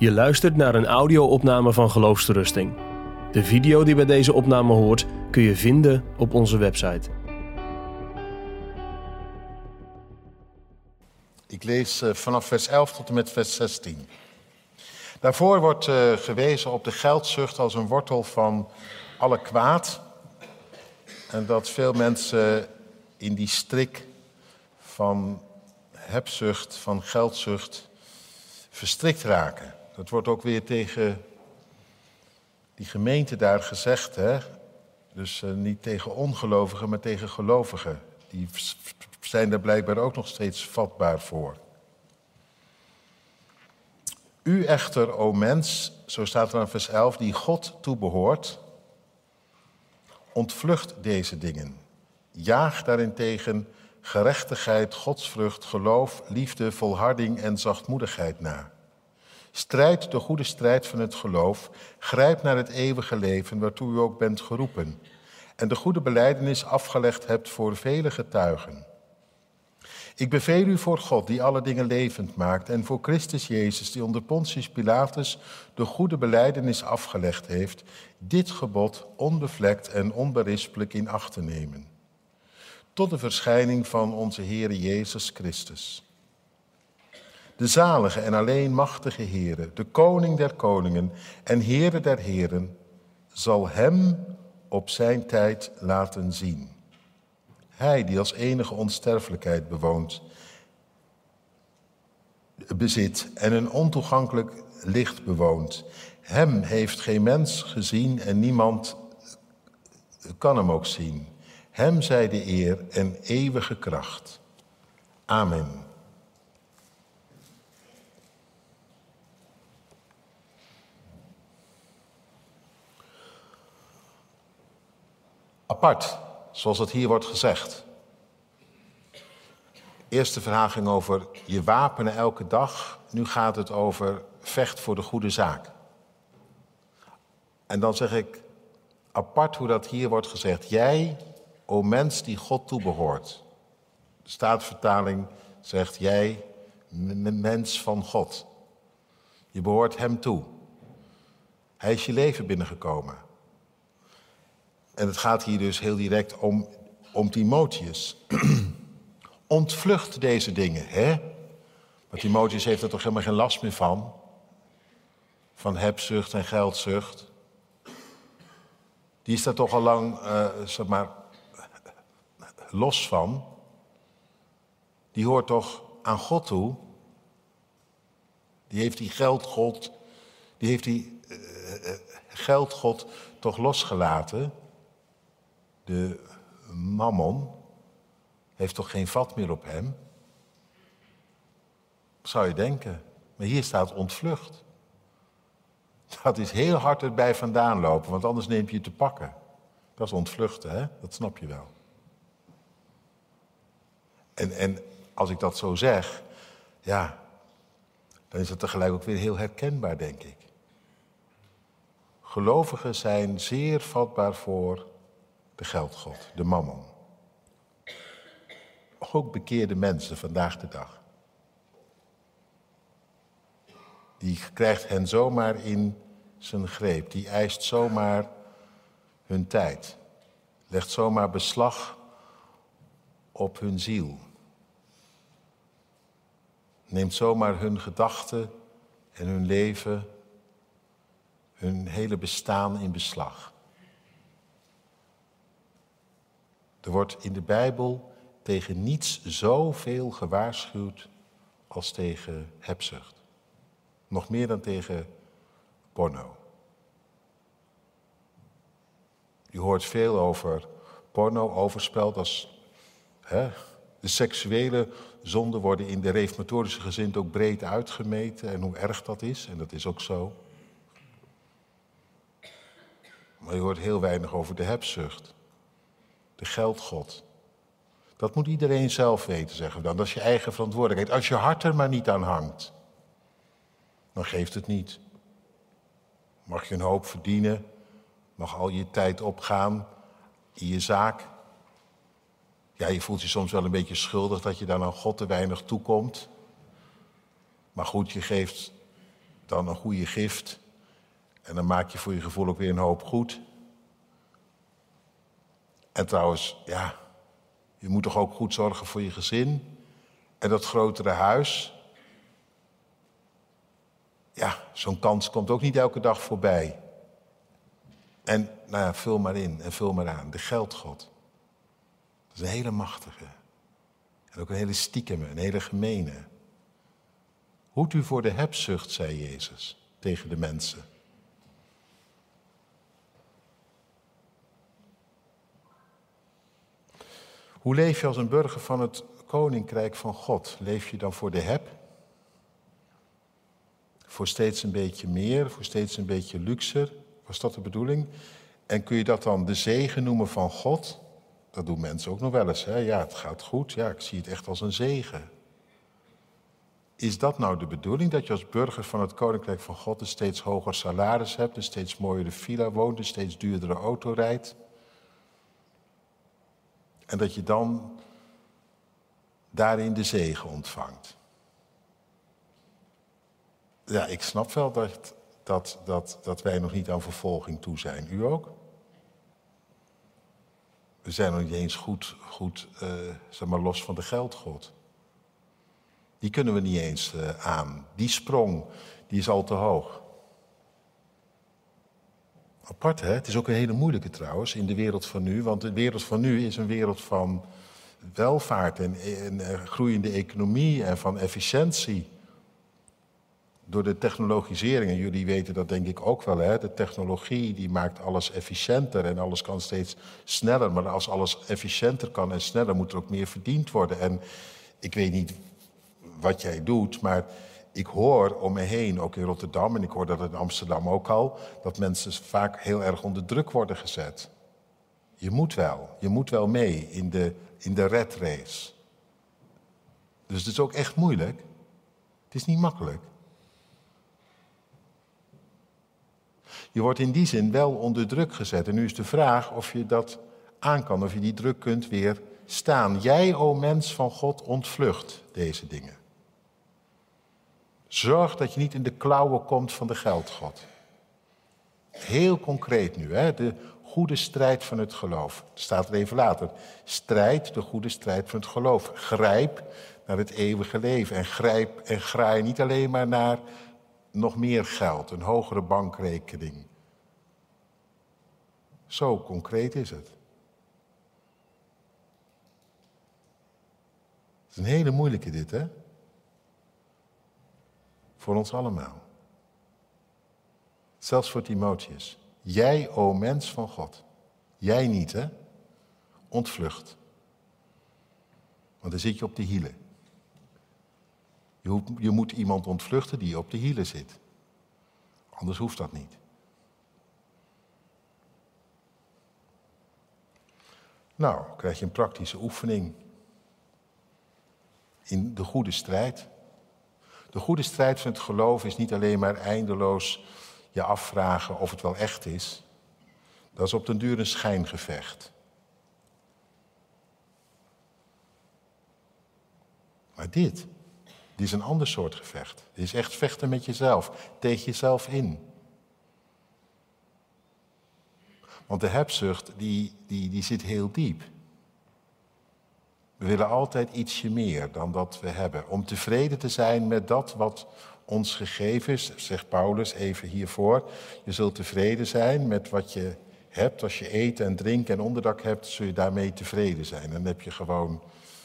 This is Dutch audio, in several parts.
Je luistert naar een audio-opname van Geloofsterusting. De video die bij deze opname hoort kun je vinden op onze website. Ik lees eh, vanaf vers 11 tot en met vers 16. Daarvoor wordt uh, gewezen op de geldzucht als een wortel van alle kwaad. En dat veel mensen in die strik van hebzucht, van geldzucht, verstrikt raken. Dat wordt ook weer tegen die gemeente daar gezegd, hè? Dus uh, niet tegen ongelovigen, maar tegen gelovigen. Die zijn daar blijkbaar ook nog steeds vatbaar voor. U echter, o mens, zo staat er aan vers 11, die God toebehoort, ontvlucht deze dingen. Jaag daarentegen gerechtigheid, godsvrucht, geloof, liefde, volharding en zachtmoedigheid na. Strijd de goede strijd van het geloof, grijp naar het eeuwige leven waartoe u ook bent geroepen en de goede beleidenis afgelegd hebt voor vele getuigen. Ik beveel u voor God, die alle dingen levend maakt, en voor Christus Jezus, die onder Pontius Pilatus de goede beleidenis afgelegd heeft, dit gebod onbevlekt en onberispelijk in acht te nemen. Tot de verschijning van onze Heer Jezus Christus. De zalige en alleen machtige Heere, de koning der koningen en Heere der heren, zal hem op zijn tijd laten zien. Hij die als enige onsterfelijkheid bewoont, bezit en een ontoegankelijk licht bewoont. Hem heeft geen mens gezien en niemand kan hem ook zien. Hem zij de eer en eeuwige kracht. Amen. Apart, zoals het hier wordt gezegd. Eerste vraag ging over je wapenen elke dag. Nu gaat het over vecht voor de goede zaak. En dan zeg ik apart hoe dat hier wordt gezegd. Jij, o mens die God toebehoort. De staatsvertaling zegt jij, mens van God. Je behoort Hem toe. Hij is je leven binnengekomen. En het gaat hier dus heel direct om, om Timotheus. Ontvlucht deze dingen, hè? Want Timotheus heeft er toch helemaal geen last meer van. Van hebzucht en geldzucht. Die is daar toch al lang, uh, zeg maar, los van. Die hoort toch aan God toe. Die heeft die geldgod, die heeft die uh, geldgod toch losgelaten. De mammon heeft toch geen vat meer op hem? Zou je denken. Maar hier staat ontvlucht. Dat is heel hard erbij vandaan lopen, want anders neem je je te pakken. Dat is ontvluchten, hè? Dat snap je wel. En, en als ik dat zo zeg, ja, dan is het tegelijk ook weer heel herkenbaar, denk ik. Gelovigen zijn zeer vatbaar voor de geldgod, de mammon. Ook bekeerde mensen vandaag de dag. Die krijgt hen zomaar in zijn greep. Die eist zomaar hun tijd. Legt zomaar beslag op hun ziel. Neemt zomaar hun gedachten en hun leven, hun hele bestaan in beslag. Er wordt in de Bijbel tegen niets zoveel gewaarschuwd als tegen hebzucht. Nog meer dan tegen porno. Je hoort veel over porno, overspel. Als, hè, de seksuele zonden worden in de reformatorische gezin ook breed uitgemeten en hoe erg dat is. En dat is ook zo. Maar je hoort heel weinig over de hebzucht de geldgod. Dat moet iedereen zelf weten, zeggen we dan. Dat is je eigen verantwoordelijkheid. Als je hart er maar niet aan hangt, dan geeft het niet. Mag je een hoop verdienen, mag al je tijd opgaan in je zaak. Ja, je voelt je soms wel een beetje schuldig dat je dan aan God te weinig toekomt. Maar goed, je geeft dan een goede gift. En dan maak je voor je gevoel ook weer een hoop goed. En trouwens, ja, je moet toch ook goed zorgen voor je gezin. En dat grotere huis. Ja, zo'n kans komt ook niet elke dag voorbij. En nou ja, vul maar in en vul maar aan. De geldgod. Dat is een hele machtige. En ook een hele stiekeme, een hele gemene. Hoed u voor de hebzucht, zei Jezus tegen de mensen. Hoe leef je als een burger van het koninkrijk van God? Leef je dan voor de heb? Voor steeds een beetje meer, voor steeds een beetje luxer? Was dat de bedoeling? En kun je dat dan de zegen noemen van God? Dat doen mensen ook nog wel eens. Hè? Ja, het gaat goed. Ja, ik zie het echt als een zegen. Is dat nou de bedoeling? Dat je als burger van het Koninkrijk van God een steeds hoger salaris hebt, een steeds mooiere villa woont, een steeds duurdere auto rijdt? En dat je dan daarin de zegen ontvangt. Ja, ik snap wel dat, dat, dat, dat wij nog niet aan vervolging toe zijn. U ook? We zijn nog niet eens goed, goed uh, zeg maar, los van de geldgod. Die kunnen we niet eens uh, aan. Die sprong, die is al te hoog. Apart, hè? Het is ook een hele moeilijke trouwens in de wereld van nu. Want de wereld van nu is een wereld van welvaart en, uh, groeiende economie en van efficiëntie. Door de technologisering, en jullie weten dat denk ik ook wel, hè? de technologie die maakt alles efficiënter en alles kan steeds sneller. Maar als alles efficiënter kan en sneller, moet er ook meer verdiend worden. En ik weet niet wat jij doet, maar ik hoor om me heen, ook in Rotterdam, en ik hoor dat in Amsterdam ook al, dat mensen vaak heel erg onder druk worden gezet. Je moet wel, je moet wel mee in de, in de red race. Dus het is ook echt moeilijk. Het is niet makkelijk. Je wordt in die zin wel onder druk gezet. En nu is de vraag of je dat aan kan, of je die druk kunt weer staan. Jij, o mens van God, ontvlucht deze dingen. Zorg dat je niet in de klauwen komt van de geldgod. Heel concreet nu, hè? de goede strijd van het geloof. Het staat er even later. Strijd de goede strijd van het geloof. Grijp naar het eeuwige leven. En grijp en graai niet alleen maar naar nog meer geld, een hogere bankrekening. Zo concreet is het. Het is een hele moeilijke dit, hè? Voor ons allemaal. Zelfs voor Timotheus. Jij, o mens van God. Jij niet, hè? Ontvlucht. Want dan zit je op de hielen. Je, je moet iemand ontvluchten die op de hielen zit. Anders hoeft dat niet. Nou, krijg je een praktische oefening in de goede strijd. De goede strijd van het geloof is niet alleen maar eindeloos je afvragen of het wel echt is. Dat is op den duur een schijngevecht. Maar dit, dit is een ander soort gevecht. Dit is echt vechten met jezelf, tegen jezelf in. Want de hebzucht, die, die, die zit heel diep. We willen altijd ietsje meer dan dat we hebben. Om tevreden te zijn met dat wat ons gegeven is, zegt Paulus even hiervoor. Je zult tevreden zijn met wat je hebt. Als je eten en drinken en onderdak hebt, zul je daarmee tevreden zijn. Dan heb je gewoon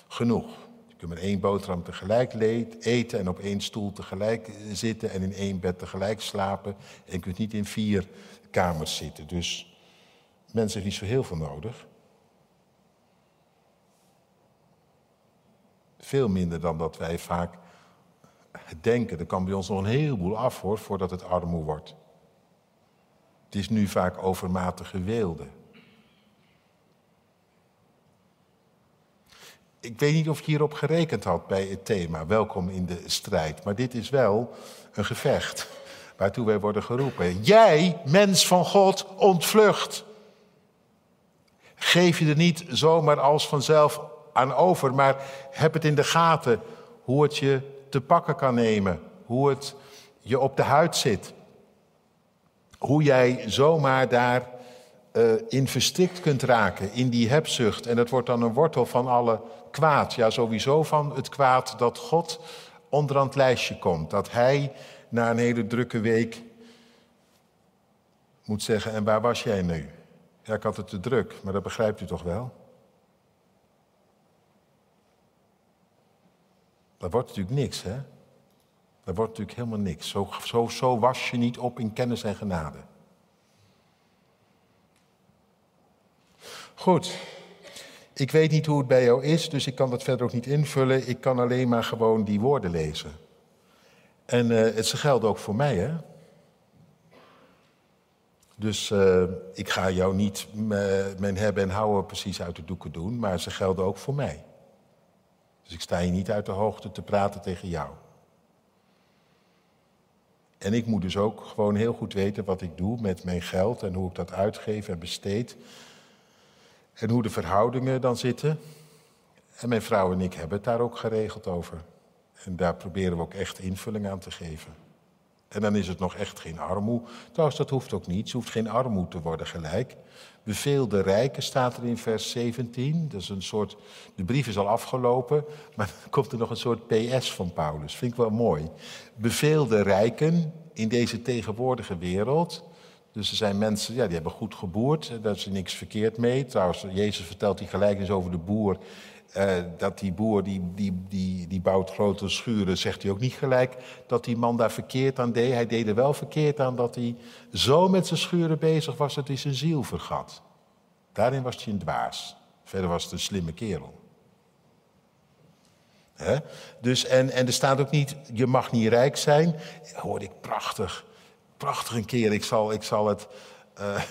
genoeg. Je kunt met één boterham tegelijk eten en op één stoel tegelijk zitten en in één bed tegelijk slapen. En je kunt niet in vier kamers zitten. Dus mensen hebben niet zo heel veel nodig. Veel minder dan dat wij vaak denken. Er kan bij ons nog een heleboel af hoor, voordat het armoe wordt. Het is nu vaak overmatige weelde. Ik weet niet of je hierop gerekend had bij het thema, welkom in de strijd. Maar dit is wel een gevecht waartoe wij worden geroepen. Jij, mens van God, ontvlucht. Geef je er niet zomaar als vanzelf aan over, maar heb het in de gaten hoe het je te pakken kan nemen. Hoe het je op de huid zit. Hoe jij zomaar daar uh, in verstrikt kunt raken, in die hebzucht. En dat wordt dan een wortel van alle kwaad. Ja, sowieso van het kwaad dat God onderaan het lijstje komt. Dat hij na een hele drukke week moet zeggen, en waar was jij nu? Ja, ik had het te druk, maar dat begrijpt u toch wel? Dat wordt natuurlijk niks, hè? Dat wordt natuurlijk helemaal niks. Zo, zo, zo was je niet op in kennis en genade. Goed. Ik weet niet hoe het bij jou is, dus ik kan dat verder ook niet invullen. Ik kan alleen maar gewoon die woorden lezen. En uh, het geldt ook voor mij, hè? Dus uh, ik ga jou niet mijn hebben en houden precies uit de doeken doen, maar ze gelden ook voor mij. Dus ik sta hier niet uit de hoogte te praten tegen jou. En ik moet dus ook gewoon heel goed weten wat ik doe met mijn geld en hoe ik dat uitgeef en besteed. En hoe de verhoudingen dan zitten. En mijn vrouw en ik hebben het daar ook geregeld over. En daar proberen we ook echt invulling aan te geven. En dan is het nog echt geen armoede. Trouwens, dat hoeft ook niet. Ze hoeft geen armoede te worden gelijk. Beveel de rijken staat er in vers 17. Dat is een soort. De brief is al afgelopen, maar dan komt er nog een soort PS van Paulus. Vind ik wel mooi. Beveel de rijken in deze tegenwoordige wereld. Dus er zijn mensen, ja, die hebben goed geboerd, daar is niks verkeerd mee. Trouwens, Jezus vertelt die gelijkenis over de boer uh, dat die boer die, die, die, die bouwt grote schuren, zegt hij ook niet gelijk dat die man daar verkeerd aan deed. Hij deed er wel verkeerd aan dat hij zo met zijn schuren bezig was dat hij zijn ziel vergat. Daarin was hij een dwaas. Verder was het een slimme kerel. He? Dus, en, en er staat ook niet, je mag niet rijk zijn. Hoorde ik prachtig, prachtig een keer. Ik zal, ik zal het, uh,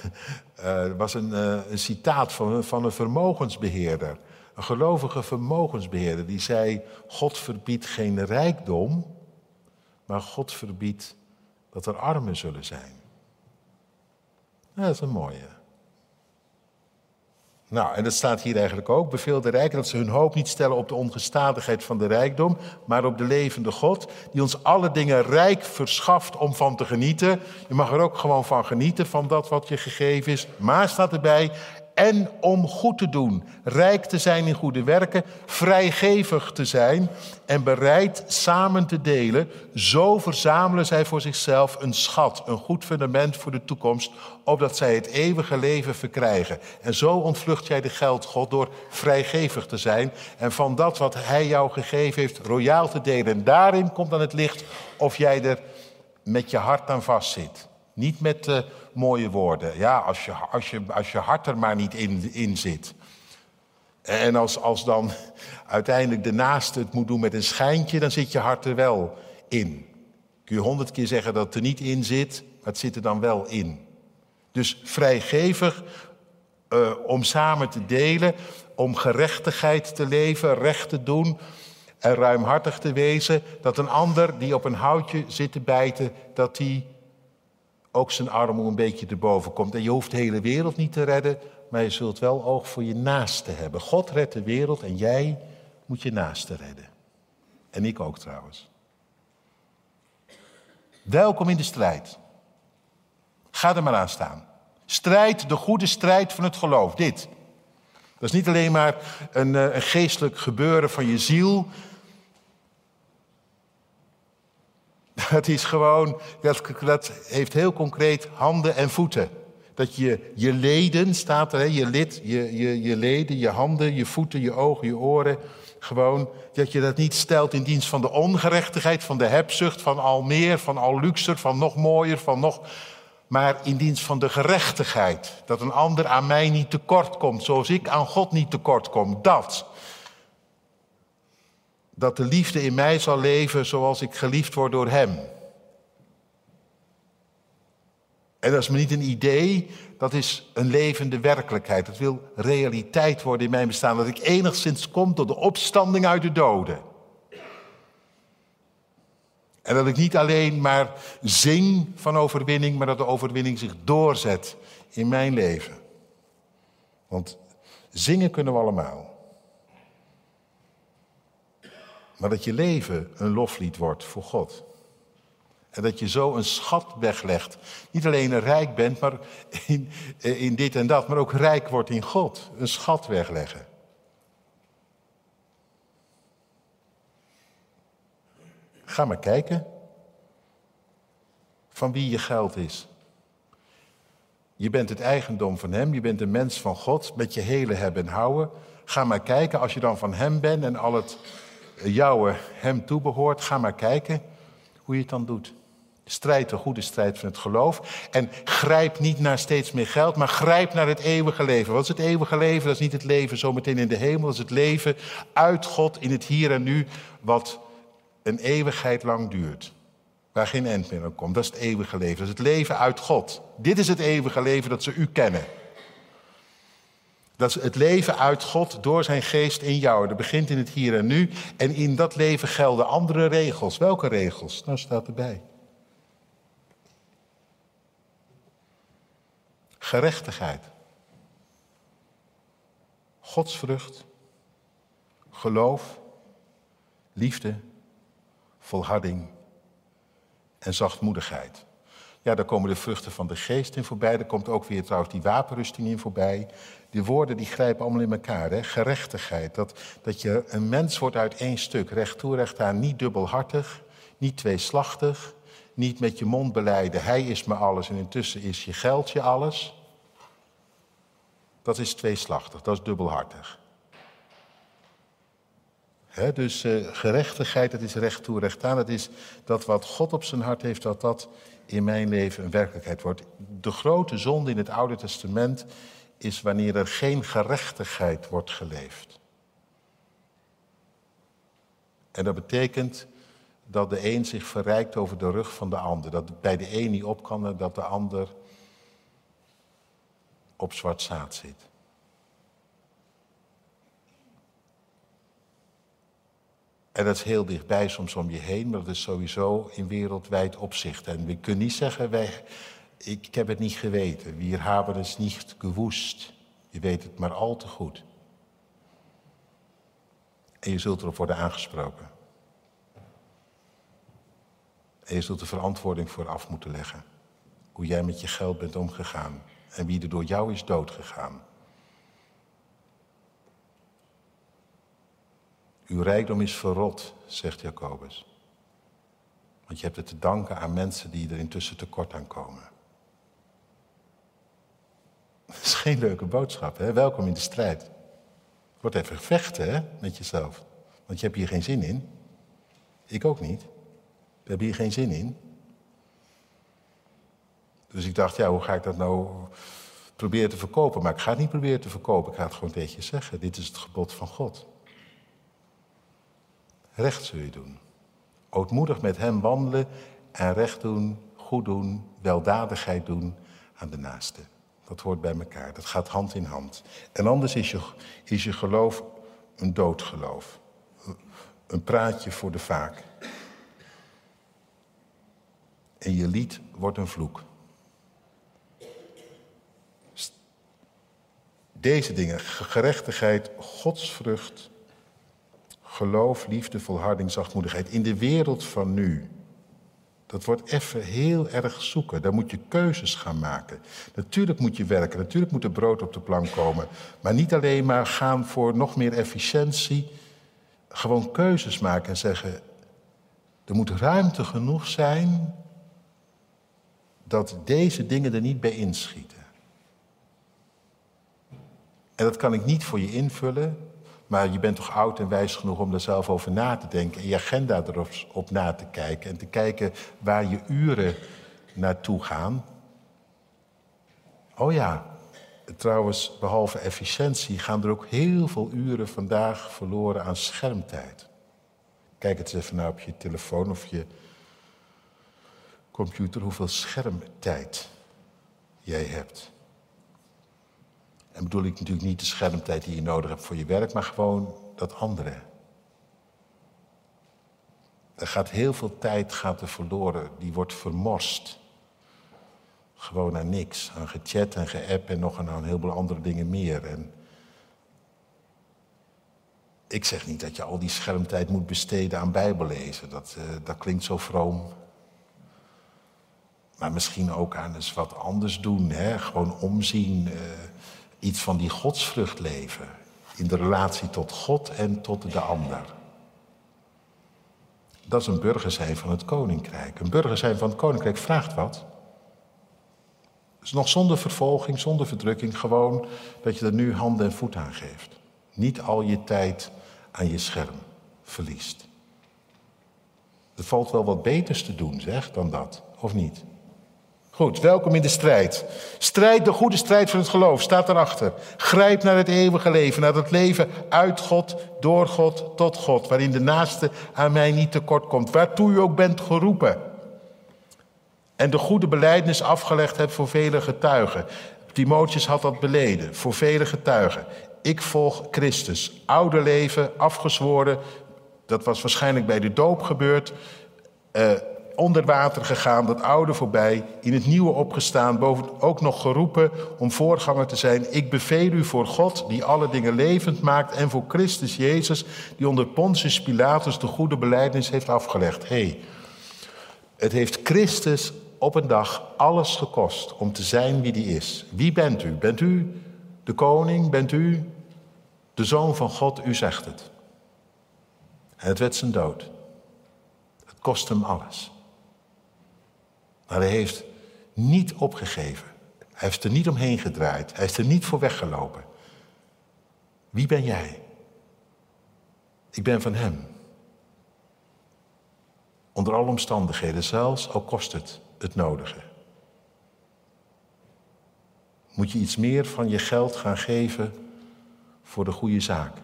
uh, was een, een citaat van, van een vermogensbeheerder. Een gelovige vermogensbeheerder die zei: God verbiedt geen rijkdom, maar God verbiedt dat er armen zullen zijn. dat is een mooie. Nou, en dat staat hier eigenlijk ook. Beveel de rijken dat ze hun hoop niet stellen op de ongestadigheid van de rijkdom, maar op de levende God, die ons alle dingen rijk verschaft om van te genieten. Je mag er ook gewoon van genieten, van dat wat je gegeven is. Maar staat erbij, en om goed te doen, rijk te zijn in goede werken, vrijgevig te zijn en bereid samen te delen. Zo verzamelen zij voor zichzelf een schat, een goed fundament voor de toekomst, opdat zij het eeuwige leven verkrijgen. En zo ontvlucht jij de geldgod door vrijgevig te zijn en van dat wat hij jou gegeven heeft royaal te delen. En daarin komt dan het licht of jij er met je hart aan vastzit. Niet met uh, mooie woorden. Ja, als je, als, je, als je hart er maar niet in, in zit. En als, als dan uiteindelijk de naaste het moet doen met een schijntje, dan zit je hart er wel in. Kun je honderd keer zeggen dat het er niet in zit, maar het zit er dan wel in. Dus vrijgevig uh, om samen te delen, om gerechtigheid te leven, recht te doen en ruimhartig te wezen. Dat een ander die op een houtje zit te bijten, dat die ook zijn armoede een beetje erboven komt. En je hoeft de hele wereld niet te redden, maar je zult wel oog voor je naaste hebben. God redt de wereld en jij moet je naaste redden. En ik ook trouwens. Welkom in de strijd. Ga er maar aan staan. Strijd de goede strijd van het geloof. Dit. Dat is niet alleen maar een, eh, een geestelijk gebeuren van je ziel. Dat is gewoon, dat, heeft heel concreet handen en voeten. Dat je je leden, staat er, je lid, je, je, je leden, je handen, je voeten, je ogen, je oren. Gewoon dat je dat niet stelt in dienst van de ongerechtigheid, van de hebzucht, van al meer, van al luxer, van nog mooier, van nog. Maar in dienst van de gerechtigheid. Dat een ander aan mij niet tekort komt, zoals ik aan God niet tekort kom. Dat dat de liefde in mij zal leven zoals ik geliefd word door Hem. En dat is me niet een idee, dat is een levende werkelijkheid. Dat wil realiteit worden in mijn bestaan. Dat ik enigszins kom tot de opstanding uit de doden. En dat ik niet alleen maar zing van overwinning, maar dat de overwinning zich doorzet in mijn leven. Want zingen kunnen we allemaal. Maar dat je leven een loflied wordt voor God. En dat je zo een schat weglegt. Niet alleen een rijk bent maar in, in dit en dat, maar ook rijk wordt in God. Een schat wegleggen. Ga maar kijken van wie je geld is. Je bent het eigendom van Hem, je bent een mens van God met je hele hebben en houden. Ga maar kijken, als je dan van Hem bent en al het jouwe Hem toebehoort, ga maar kijken hoe je het dan doet. Strijd de goede strijd van het geloof. En grijp niet naar steeds meer geld, maar grijp naar het eeuwige leven. Wat is het eeuwige leven? Dat is niet het leven zometeen in de hemel. Dat is het leven uit God in het hier en nu, wat een eeuwigheid lang duurt. Waar geen eind meer aan komt. Dat is het eeuwige leven. Dat is het leven uit God. Dit is het eeuwige leven dat ze u kennen. Dat is het leven uit God door zijn geest in jou. Dat begint in het hier en nu. En in dat leven gelden andere regels. Welke regels? Nou staat erbij. Gerechtigheid. Godsvrucht. Geloof. Liefde. Volharding. En zachtmoedigheid. Ja, daar komen de vruchten van de geest in voorbij. Er komt ook weer trouwens die wapenrusting in voorbij. Die woorden die grijpen allemaal in elkaar. Hè? Gerechtigheid. Dat, dat je een mens wordt uit één stuk. Recht toe, recht aan. Niet dubbelhartig. Niet tweeslachtig. Niet met je mond beleiden. Hij is me alles en intussen is je geld je alles. Dat is tweeslachtig. Dat is dubbelhartig. dus uh, gerechtigheid, dat is recht toe, recht aan. Dat is dat wat God op zijn hart heeft, dat dat in mijn leven een werkelijkheid wordt. De grote zonde in het Oude Testament is wanneer er geen gerechtigheid wordt geleefd. En dat betekent dat de een zich verrijkt over de rug van de ander. Dat bij de een niet op kan en dat de ander op zwart zaad zit. En dat is heel dichtbij soms om je heen, maar dat is sowieso in wereldwijd opzicht. En we kunnen niet zeggen, wij, ik, heb het niet geweten. Wir haben es niet gewoest. Je weet het maar al te goed. En je zult erop worden aangesproken. En je zult de verantwoording voor af moeten leggen. Hoe jij met je geld bent omgegaan. En wie er door jou is doodgegaan. Uw rijkdom is verrot, zegt Jacobus. Want je hebt het te danken aan mensen die er intussen tekort aan komen. Dat is geen leuke boodschap, hè? Welkom in de strijd. Wordt even vechten, hè, met jezelf. Want je hebt hier geen zin in. Ik ook niet. We hebben hier geen zin in. Dus ik dacht, ja, hoe ga ik dat nou proberen te verkopen? Maar ik ga het niet proberen te verkopen. Ik ga het gewoon tegen je zeggen. Dit is het gebod van God. Recht zul je doen. Ootmoedig met hem wandelen en recht doen, goed doen, weldadigheid doen aan de naaste. Dat hoort bij elkaar. Dat gaat hand in hand. En anders is je, is je geloof een doodgeloof. Een praatje voor de vaak. En je lied wordt een vloek. Deze dingen, gerechtigheid, godsvrucht, geloof, liefde, volharding, zachtmoedigheid. In de wereld van nu. Dat wordt even heel erg zoeken. Daar moet je keuzes gaan maken. Natuurlijk moet je werken, natuurlijk moet er brood op de plank komen. Maar niet alleen maar gaan voor nog meer efficiëntie. Gewoon keuzes maken en zeggen: er moet ruimte genoeg zijn dat deze dingen er niet bij inschieten. En dat kan ik niet voor je invullen. Maar je bent toch oud en wijs genoeg om daar zelf over na te denken. En je agenda erop na te kijken. En te kijken waar je uren naartoe gaan. Oh ja, trouwens, behalve efficiëntie gaan er ook heel veel uren vandaag verloren aan schermtijd. Kijk eens even naar op je telefoon of je computer hoeveel schermtijd jij hebt. En bedoel ik natuurlijk niet de schermtijd die je nodig hebt voor je werk, maar gewoon dat andere. Er gaat heel veel tijd gaat er verloren, die wordt vermorst. Gewoon aan niks, aan gechat en geapp en nog aan een heleboel andere dingen meer. En ik zeg niet dat je al die schermtijd moet besteden aan bijbellezen, dat, uh, dat klinkt zo vroom. Maar misschien ook aan eens wat anders doen. Hè? Gewoon omzien. Uh, iets van die godsvrucht leven. In de relatie tot God en tot de ander. Dat is een burger zijn van het koninkrijk. Een burger zijn van het koninkrijk vraagt wat. Dus nog zonder vervolging, zonder verdrukking, gewoon dat je er nu handen en voet aan geeft. Niet al je tijd aan je scherm verliest. Er valt wel wat beters te doen, zeg, dan dat, of niet? Goed, welkom in de strijd. Strijd, de goede strijd van het geloof, staat erachter. Grijp naar het eeuwige leven, naar het leven uit God, door God, tot God, waarin de naaste aan mij niet tekort komt, waartoe u ook bent geroepen. En de goede beleidnis afgelegd hebt voor vele getuigen. Timotheus had dat beleden, voor vele getuigen. Ik volg Christus, oude leven, afgezworen. Dat was waarschijnlijk bij de doop gebeurd. Uh, onder water gegaan, dat oude voorbij, in het nieuwe opgestaan, boven ook nog geroepen om voorganger te zijn. Ik beveel u voor God, die alle dingen levend maakt, en voor Christus Jezus, die onder Pontius Pilatus de goede beleidnis heeft afgelegd. Hé, hey, het heeft Christus op een dag alles gekost om te zijn wie die is. Wie bent u? Bent u de koning? Bent u de zoon van God? U zegt het. Het werd zijn dood. Het kost hem alles. Maar hij heeft niet opgegeven. Hij heeft er niet omheen gedraaid. Hij is er niet voor weggelopen. Wie ben jij? Ik ben van hem. Onder alle omstandigheden, zelfs al kost het het nodige. Moet je iets meer van je geld gaan geven voor de goede zaak,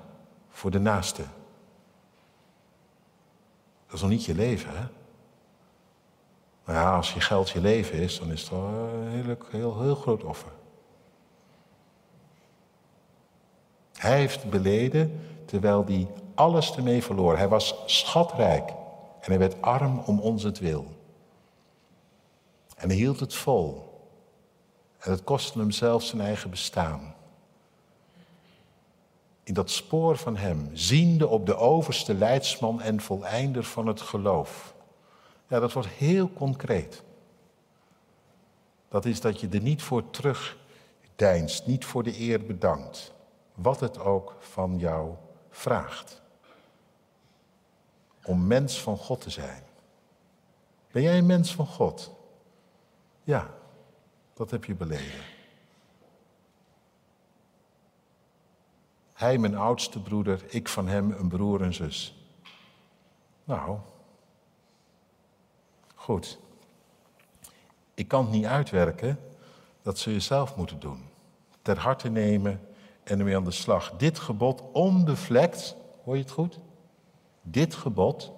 voor de naaste. Dat is nog niet je leven, hè? Maar ja, als je geld je leven is, dan is wel een heel, heel, heel groot offer. Hij heeft beleden terwijl hij alles ermee verloor. Hij was schatrijk en hij werd arm om ons het wil. En hij hield het vol. En het kostte hem zelfs zijn eigen bestaan. In dat spoor van hem, ziende op de overste leidsman en voleinder van het geloof. Ja, dat wordt heel concreet. Dat is dat je er niet voor terugdeinst, niet voor de eer bedankt. Wat het ook van jou vraagt. Om mens van God te zijn. Ben jij een mens van God? Ja, dat heb je beleden. Hij mijn oudste broeder, ik van hem een broer en zus. Nou, Goed. Ik kan het niet uitwerken. Dat zul je zelf moeten doen. Ter harte nemen en ermee aan de slag. Dit gebod onbevlekt, hoor je het goed? Dit gebod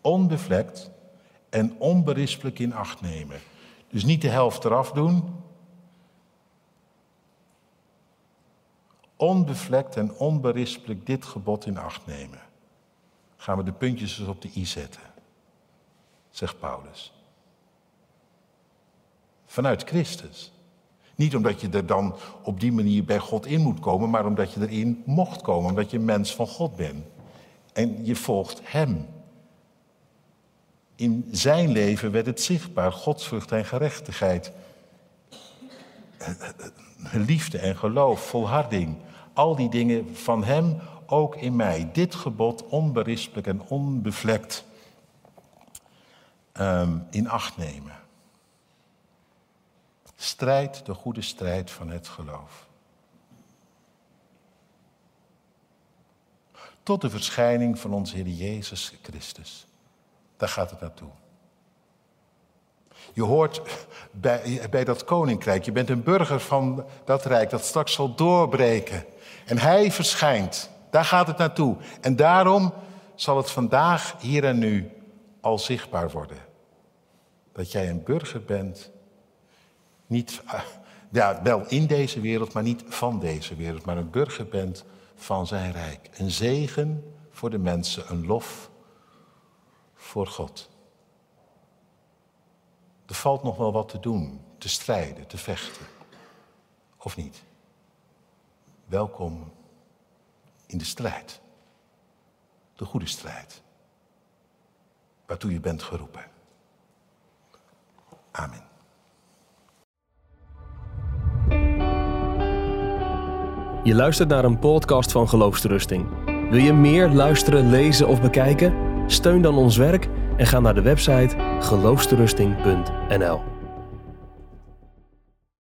onbevlekt en onberispelijk in acht nemen. Dus niet de helft eraf doen. Onbevlekt en onberispelijk dit gebod in acht nemen. Gaan we de puntjes dus op de i zetten zegt Paulus. Vanuit Christus. Niet omdat je er dan op die manier bij God in moet komen, maar omdat je erin mocht komen, omdat je mens van God bent. En je volgt Hem. In zijn leven werd het zichtbaar, godsvrucht en gerechtigheid. Liefde en geloof, volharding. Al die dingen van Hem ook in mij. Dit gebod onberispelijk en onbevlekt Ehm, in acht nemen. Strijd de goede strijd van het geloof. Tot de verschijning van onze Heer Jezus Christus. Daar gaat het naartoe. Je hoort bij, bij dat koninkrijk, je bent een burger van dat rijk dat straks zal doorbreken. En hij verschijnt. Daar gaat het naartoe. En daarom zal het vandaag, hier en nu, al zichtbaar worden. Dat jij een burger bent, niet, eh, ja, wel in deze wereld, maar niet van deze wereld, maar een burger bent van zijn rijk. Een zegen voor de mensen, een lof voor God. Er valt nog wel wat te doen, te strijden, te vechten. Of niet? Welkom in de strijd. De goede strijd waartoe je bent geroepen. Amen. Je luistert naar een podcast van Geloofsterusting. Wil je meer luisteren, lezen of bekijken? Steun dan ons werk en ga naar de website geloofsterusting.nl.